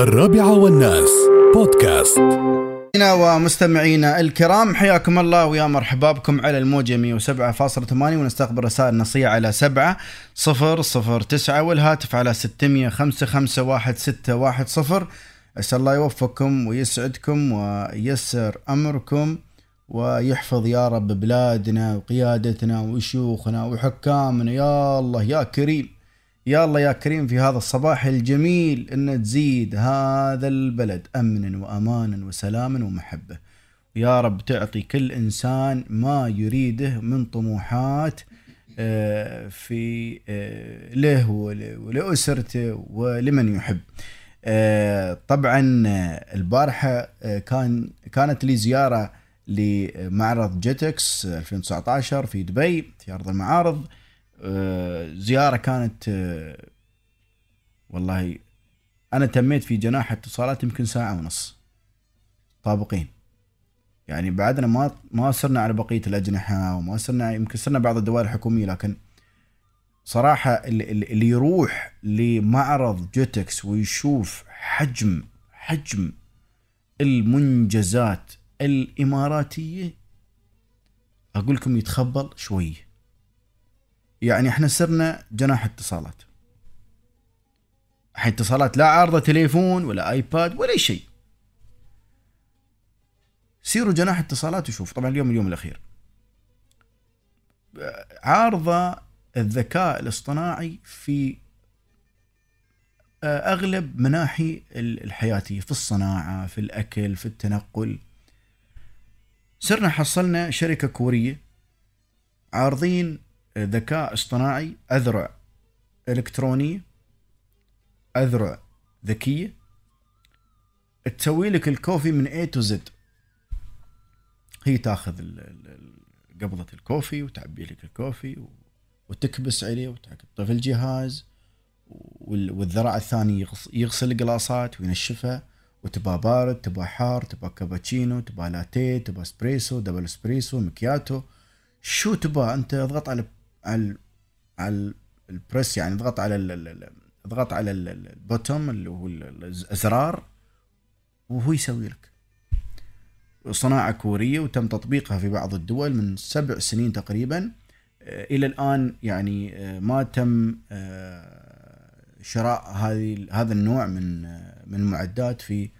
الرابعة والناس. بودكاست. مستمعينا ومستمعينا الكرام حياكم الله ويا مرحبا بكم على الموجة 107.8 ونستقبل رسائل نصية على 7 0 0 9 والهاتف على 600 55 1610 عسى الله يوفقكم ويسعدكم وييسر أمركم ويحفظ يا رب بلادنا وقيادتنا وشيوخنا وحكامنا. يا الله يا كريم. يا الله يا كريم في هذا الصباح الجميل إن تزيد هذا البلد أمنا وأمانا وسلاما ومحبة يا رب تعطي كل إنسان ما يريده من طموحات آه، في آه، له ول- ولأسرته ولمن يحب. آه، طبعا البارحة آه، كان كانت لي زيارة لمعرض جيتكس 2019 في دبي في أرض المعارض زيارة كانت آه، والله أنا تميت في جناح اتصالات يمكن ساعة ونص طابقين. يعني بعدنا ما ما صرنا على بقية الأجنحة وما صرنا يمكن صرنا بعض الدوائر الحكومية لكن صراحة اللي, يروح لمعرض جيتكس ويشوف حجم حجم المنجزات الإماراتية أقول لكم يتخبل شوية يعني إحنا صرنا جناح اتصالات. الحين اتصالات لا عارضة تليفون ولا آيباد ولا شيء. سيروا جناح اتصالات وشوف طبعا اليوم اليوم الأخير. عارضة الذكاء الاصطناعي في أغلب مناحي ال- الحياتية في الصناعة في الأكل في التنقل. صرنا حصلنا شركة كورية عارضين ذكاء اصطناعي أذرع الكترونيه أذرع ذكية. تسوي لك الكوفي من A تو زد هي تاخذ قبضة الكوفي وتعبي لك الكوفي وتكبس عليه وتحطه في الجهاز وال- والذراع الثاني يغس- يغسل القلاصات وينشفها. وتبى بارد تبى حار تبى كابتشينو تبى لاتيه تبى اسبريسو double اسبريسو مكياتو. شو تبى أنت اضغط على على على ال press يعني اضغط على اضغط على ال- ال- ال button اللي هو ال- الأزرار وهو يسوي لك صناعة كورية وتم تطبيقها في بعض الدول من سبع سنين تقريبا. آه، إلى الآن يعني آه، ما تم آه، شراء هذه هذا النوع من من المعدات في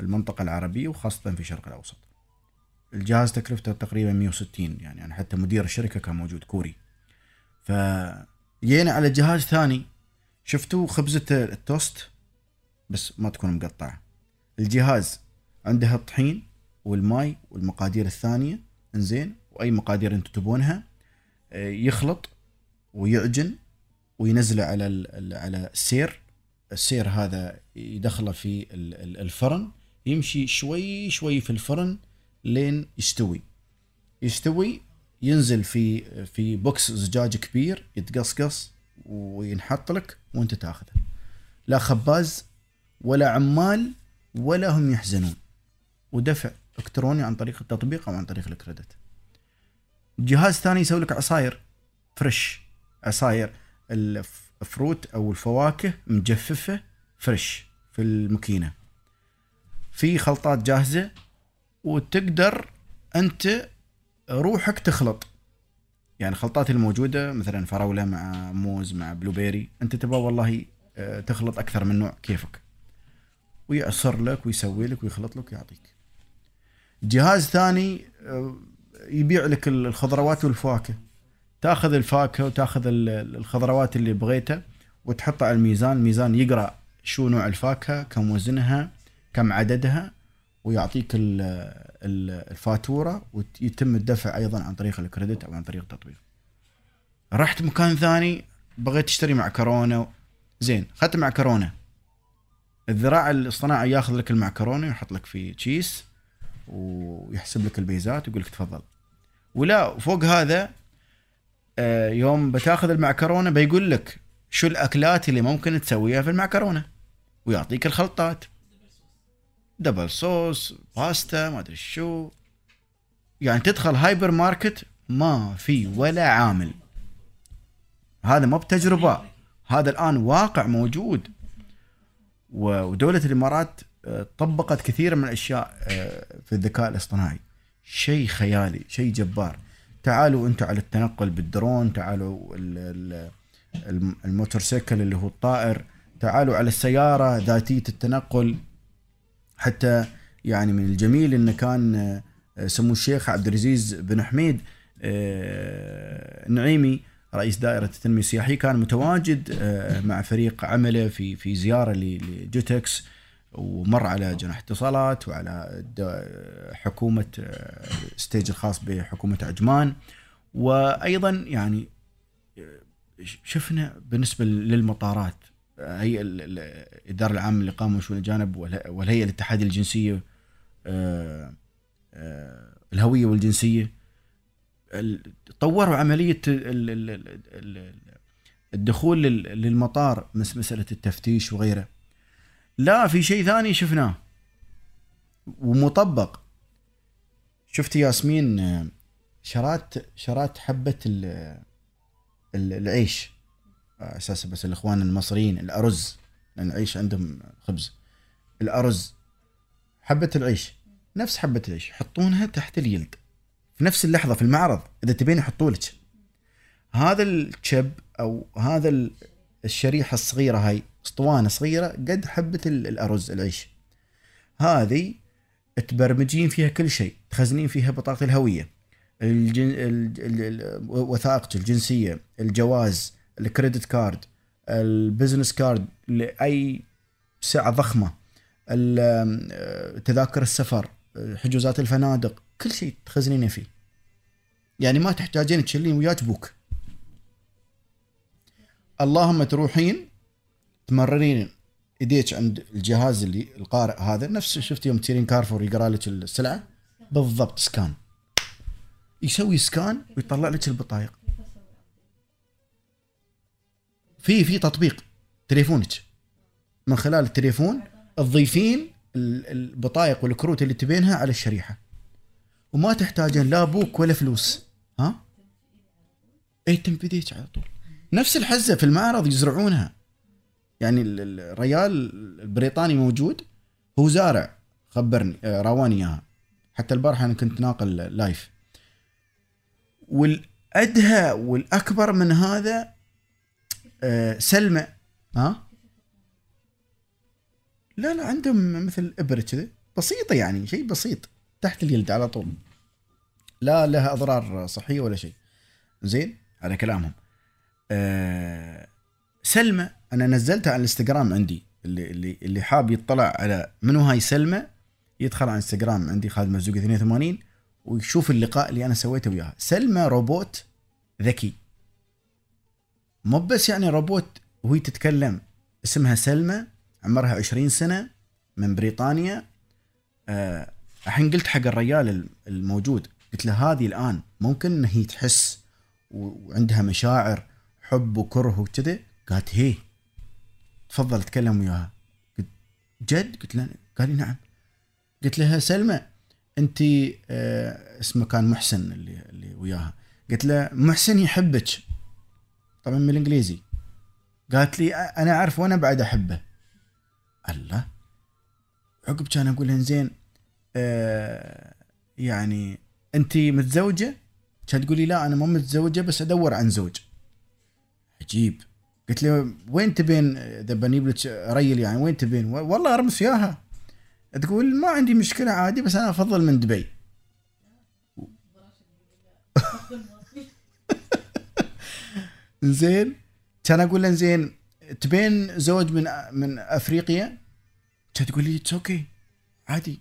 المنطقة العربية وخاصة في الشرق الأوسط. الجهاز تكلفته تقريبا 160 يعني أنا حتى مدير الشركة كان موجود كوري. فجينا على جهاز ثاني. شفتوا خبزة التوست؟ بس ما تكون مقطعة. الجهاز عندها الطحين والماي والمقادير الثانية. انزين وأي مقادير أنتم تبونها. يخلط ويعجن وينزله على على السير. السير هذا يدخله في ال- ال- الفرن. يمشي شوي شوي في الفرن لين يستوي. يستوي ينزل في في box زجاج كبير يتقصقص وينحط لك وانت تاخذه. لا خباز ولا عمال ولا هم يحزنون. ودفع إلكتروني عن طريق التطبيق أو عن طريق ال credit. جهاز ثاني يسوي لك عصاير fresh. عصاير ال fruit أو الفواكه مجففة fresh في الماكينه في خلطات جاهزة وتقدر أنت روحك تخلط. يعني الخلطات الموجودة مثلا فراولة مع موز مع blueberry أنت تبغى والله آه، تخلط أكثر من نوع كيفك. ويعصر لك ويسوي لك ويخلط لك ويعطيك. جهاز ثاني آه، يبيع لك ال- الخضروات والفواكه. تأخذ الفاكهة وتأخذ ال- ال- الخضروات اللي بغيتها وتحطها على الميزان. الميزان يقرأ شو نوع الفاكهة كم وزنها كم عددها ويعطيك ال- ال- الفاتورة ويتم الدفع أيضا عن طريق الكريدت أو عن طريق التطبيق. رحت مكان ثاني بغيت أشتري معكرونه زين أخذت معكرونه الذراع الاصطناعي ياخذ لك المعكرونه ويحط لك في تشيس ويحسب لك البيزات ويقول لك تفضل. ولا فوق هذا آه، يوم بتاخذ المعكرونه بيقول لك شو الأكلات اللي ممكن تسويها في المعكرونه ويعطيك الخلطات. double sauce pasta ما أدري شو. يعني تدخل هايبر ماركت ما في ولا عامل. هذا ما بتجربة. هذا الآن واقع موجود. ودولة الإمارات آه، طبقت كثير من الأشياء آه، في الذكاء الاصطناعي. شيء خيالي شيء جبار. تعالوا أنتم على التنقل بالدرون تعالوا ال- ال- الم- الموتورسيكل اللي هو الطائر. تعالوا على السيارة ذاتية التنقل. حتى يعني من الجميل انه كان آه، سمو الشيخ عبد العزيز بن حميد آه، النعيمي رئيس دائرة التنمية السياحية كان متواجد آه، مع فريق عمله في في زيارة ل- ل GITEX ومر على جناح اتصالات وعلى آه، stage الخاص بحكومة عجمان. وأيضا يعني آه، شفنا بالنسبة للمطارات آه، هي ال- ال- الإدارة العامة للاقامه وشؤون الأجانب والهي- والهيئة الاتحادية الجنسية آه، آه، الهوية والجنسية. ال- طوروا عملية ال- ال- ال- ال- الدخول لل- للمطار مس مسألة التفتيش وغيره. لا في شيء ثاني شفناه ومطبق. شفت ياسمين آه، شرات شرات حبة ال- ال- العيش. أساس بس الإخوان المصريين الأرز لأن العيش عندهم خبز. الأرز حبة العيش نفس حبة العيش يحطونها تحت اليلد. في نفس اللحظة في المعرض إذا تبين يحطوا لك. هذا الشب أو هذا ال- الشريحة الصغيرة هاي أسطوانة صغيرة قد حبة ال- الأرز العيش. هذه تبرمجين فيها كل شيء تخزنين فيها بطاقة الهوية. الجن... ال... ال... ال... وثائقك الجنسية الجواز الكريدت كارد ال business card لأي سعة ضخمة ال- تذاكر السفر حجوزات الفنادق كل شيء تخزنينه فيه. يعني ما تحتاجين تشيلين وياك بوك. اللهم تروحين تمررين إيديك عند الجهاز اللي القارئ هذا نفس شفت يوم تسيرين كارفور يقرأ لك السلعة؟ بالضبط scan. يسوي scan ويطلع لك البطايق. في في تطبيق تليفونك. من خلال التليفون تضيفين ال- البطايق والكروت اللي تبينها على الشريحة. وما تحتاجين لا بوك ولا فلوس. ها؟ أي تنفذيك على طول. نفس الحزة في المعرض يزرعونها. يعني ال- ال- الريال البريطاني موجود. هو زارع. خبرني. آه، راواني إياها. حتى البارحة أنا كنت ناقل live. والأدهى والأكبر من هذا سلمى. ها؟ لا لا عندهم مثل إبرة كذا بسيطة يعني شيء بسيط. تحت اليلد على طول. لا لها أضرار صحية ولا شيء. زين على كلامهم. آه سلمى أنا نزلتها على الإنستغرام عندي. اللي اللي اللي حاب يطلع على منو هاي سلمى يدخل على انستغرام عندي خالد مرزوقي 82 ويشوف اللقاء اللي أنا سويته وياها. سلمى روبوت ذكي. مو بس يعني روبوت وهي تتكلم. اسمها سلمى عمرها 20 سنة من بريطانيا. آه، الحين قلت حق الرجال الموجود. قلت له هذه الآن ممكن إن هي تحس وعندها مشاعر حب وكره وكذا قالت هي. تفضل اتكلم وياها. قلت جد؟ قلت لها قال لي نعم. قلت لها سلمى انت آه اسمه كان محسن اللي اللي وياها. قلت له محسن يحبك. طبعا الإنجليزي. قالت لي "أ- أنا أعرف وأنا بعد أحبه. الله. عقب كان أقول لها زين آه يعني أنت متزوجة؟ كانت تقول لي لا أنا مو متزوجة بس أدور عن زوج. عجيب. قلت له وين تبين إذا بنجيب لك ريل يعني وين تبين؟ والله ارمس وياها تقول ما عندي مشكلة عادي بس أنا أفضل من دبي. زين كان أقول له زين تبين زوج من من أفريقيا؟ كانت تقول لي it's okay عادي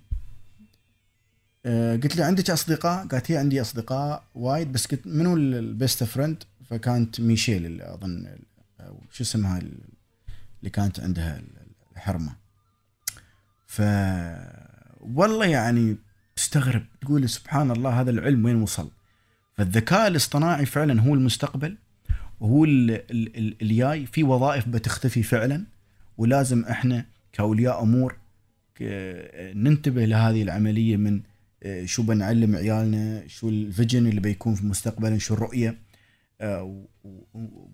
آه، قلت له عندك أصدقاء؟ قالت هي عندي أصدقاء وايد بس قلت منو ال best friend؟ فكانت ميشيل أظن أو شو اسمها اللي كانت عندها الحرمة. ف والله يعني تستغرب تقول سبحان الله هذا العلم وين وصل؟ فالذكاء الاصطناعي فعلا هو المستقبل ال- الجاي في وظائف بتختفي فعلا ولازم إحنا كأولياء أمور ننتبه لهذه العملية من آه، شو بنعلم عيالنا شو ال vision اللي بيكون في مستقبلا شو الرؤية آه،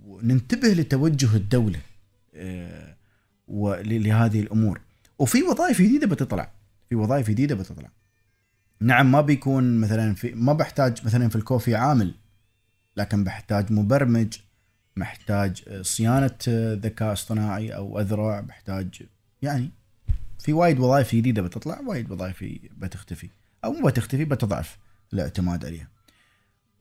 وننتبه لتوجه الدولة آه، لهذه الأمور. وفي وظائف جديدة بتطلع في وظائف جديدة بتطلع. نعم ما بيكون مثلا في ما بحتاج مثلا في الكوفي عامل لكن بحتاج مبرمج محتاج صيانة ذكاء اصطناعي أو أذرع بحتاج يعني في وايد وظائف جديدة بتطلع وايد وظائف بتختفي. أو مو بتختفي بتضعف الاعتماد عليها.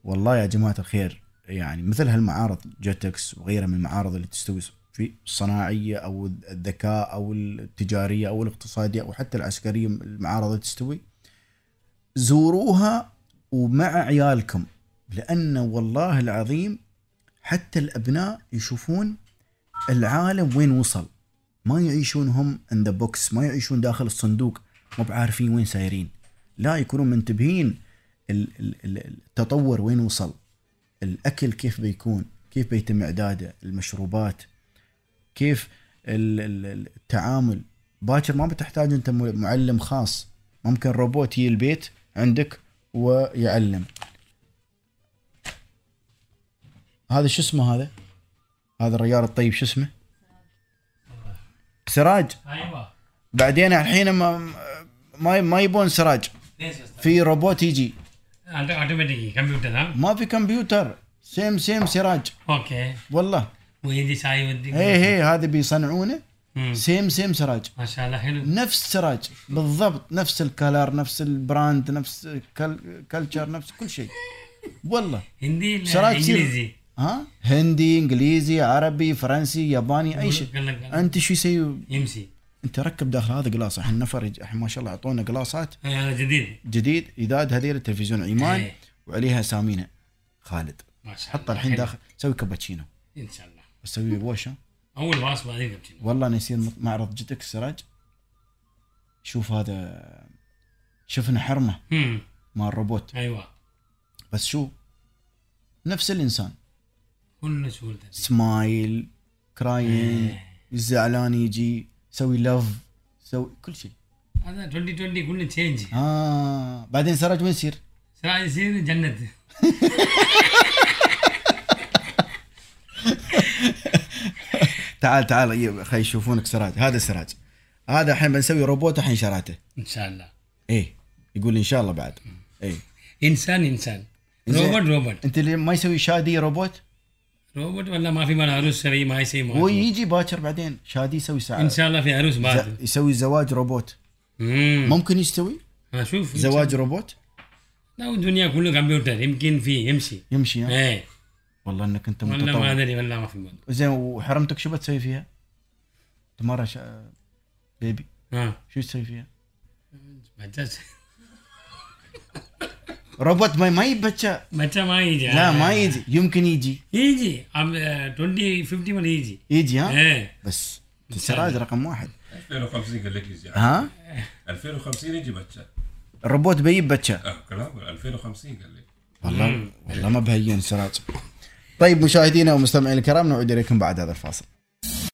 والله يا جماعة الخير يعني مثل هالمعارض جيتكس وغيرها من المعارض اللي تستوي في الصناعية أو الذكاء أو التجارية أو الاقتصادية أو حتى العسكرية المعارض اللي تستوي زوروها ومع عيالكم. لأن والله العظيم حتى الأبناء يشوفون العالم وين وصل. ما يعيشون هم in the box ما يعيشون داخل الصندوق مو بعارفين وين سايرين. لا يكونون منتبهين ال- ال- ال- التطور وين وصل. الأكل كيف بيكون كيف بيتم إعداده المشروبات كيف ال- ال- التعامل. باكر ما بتحتاج أنت معلم خاص. ممكن روبوت يجي البيت عندك ويعلم. هذا شو اسمه هذا؟ هذا الرجال الطيب شو اسمه؟ سراج. أيوه. بعدين الحين ما ما ما يبون سراج؟ في روبوت يجي. عندك اوتوماتيك كمبيوتر ها؟ ما في كمبيوتر same same سراج. Okay. والله. ويدي شاي ودي. هي هي هذا بيصنعونه. same same سراج. ما شاء الله حلو. نفس سراج. بالضبط. نفس ال color نفس ال brand نفس كل culture نفس كل شيء. والله. هندي سراج إنجليزي؟ ها? هندي إنجليزي عربي فرنسي ياباني أي شيء. أنت شو يسوي؟ يمشي. أنت ركب داخل هذا قلاص. الحين نفر الحين ما شاء الله أعطونا قلاصات. إيه، هذا جديد. جديد. ايداد هذيل التلفزيون عيمان إيه. وعليها اسامينا خالد. ما شاء الله. حطه الحين. داخل. سوي كابتشينو. إن شاء الله. أسوي بوشة. أول واصل بعدين كابتن والله يصير معرض جدك سراج. شوف هذا. شفنا حرمة مال الروبوت أيوه. بس شو؟ نفس الإنسان. سهولة smile crying الزعلان يجي يسوي laugh يسوي كل شيء. هذا 2020 كله change آه بعدين سراج وين يصير؟ سراج يصير جنة. تعال تعال خلي يشوفونك سراج. هذا سراج. هذا الحين بنسوي روبوت الحين شراته إن شاء الله. إيه يقول إن شاء الله بعد. إيه. إنسان إنسان. روبوت روبوت أنت اللي ما يسوي شادي روبوت روبوت ولا ما في مال عروس سوي ما يسوي ما هو. يجي باكر بعدين شادي يسوي ساعة. إن شاء الله في عروس ز- بعد يسوي زواج روبوت. امم ممكن يستوي؟ أشوف زواج روبوت؟ لا الدنيا كله كمبيوتر يمكن في يمشي. يمشي ها؟ إيه. والله إنك أنت ولا ما متطور. أدري ولا ما في موضوع زين وحرمتك شو بتسوي فيها؟ مره شا... بيبي ها. شو تسوي فيها؟ روبوت ما ما يبكى بچا ما يجي لا ما يجي يمكن يجي يجي عم 20 50 ولا يجي يجي ها إيه بس سراج رقم واحد 2050 قال لك يجي ها 2050 يجي بچه الروبوت بيجيب بكى آه كلام 2050 قال لك والله والله ما بهين سراج طيب مشاهدينا ومستمعينا الكرام نعود اليكم بعد هذا الفاصل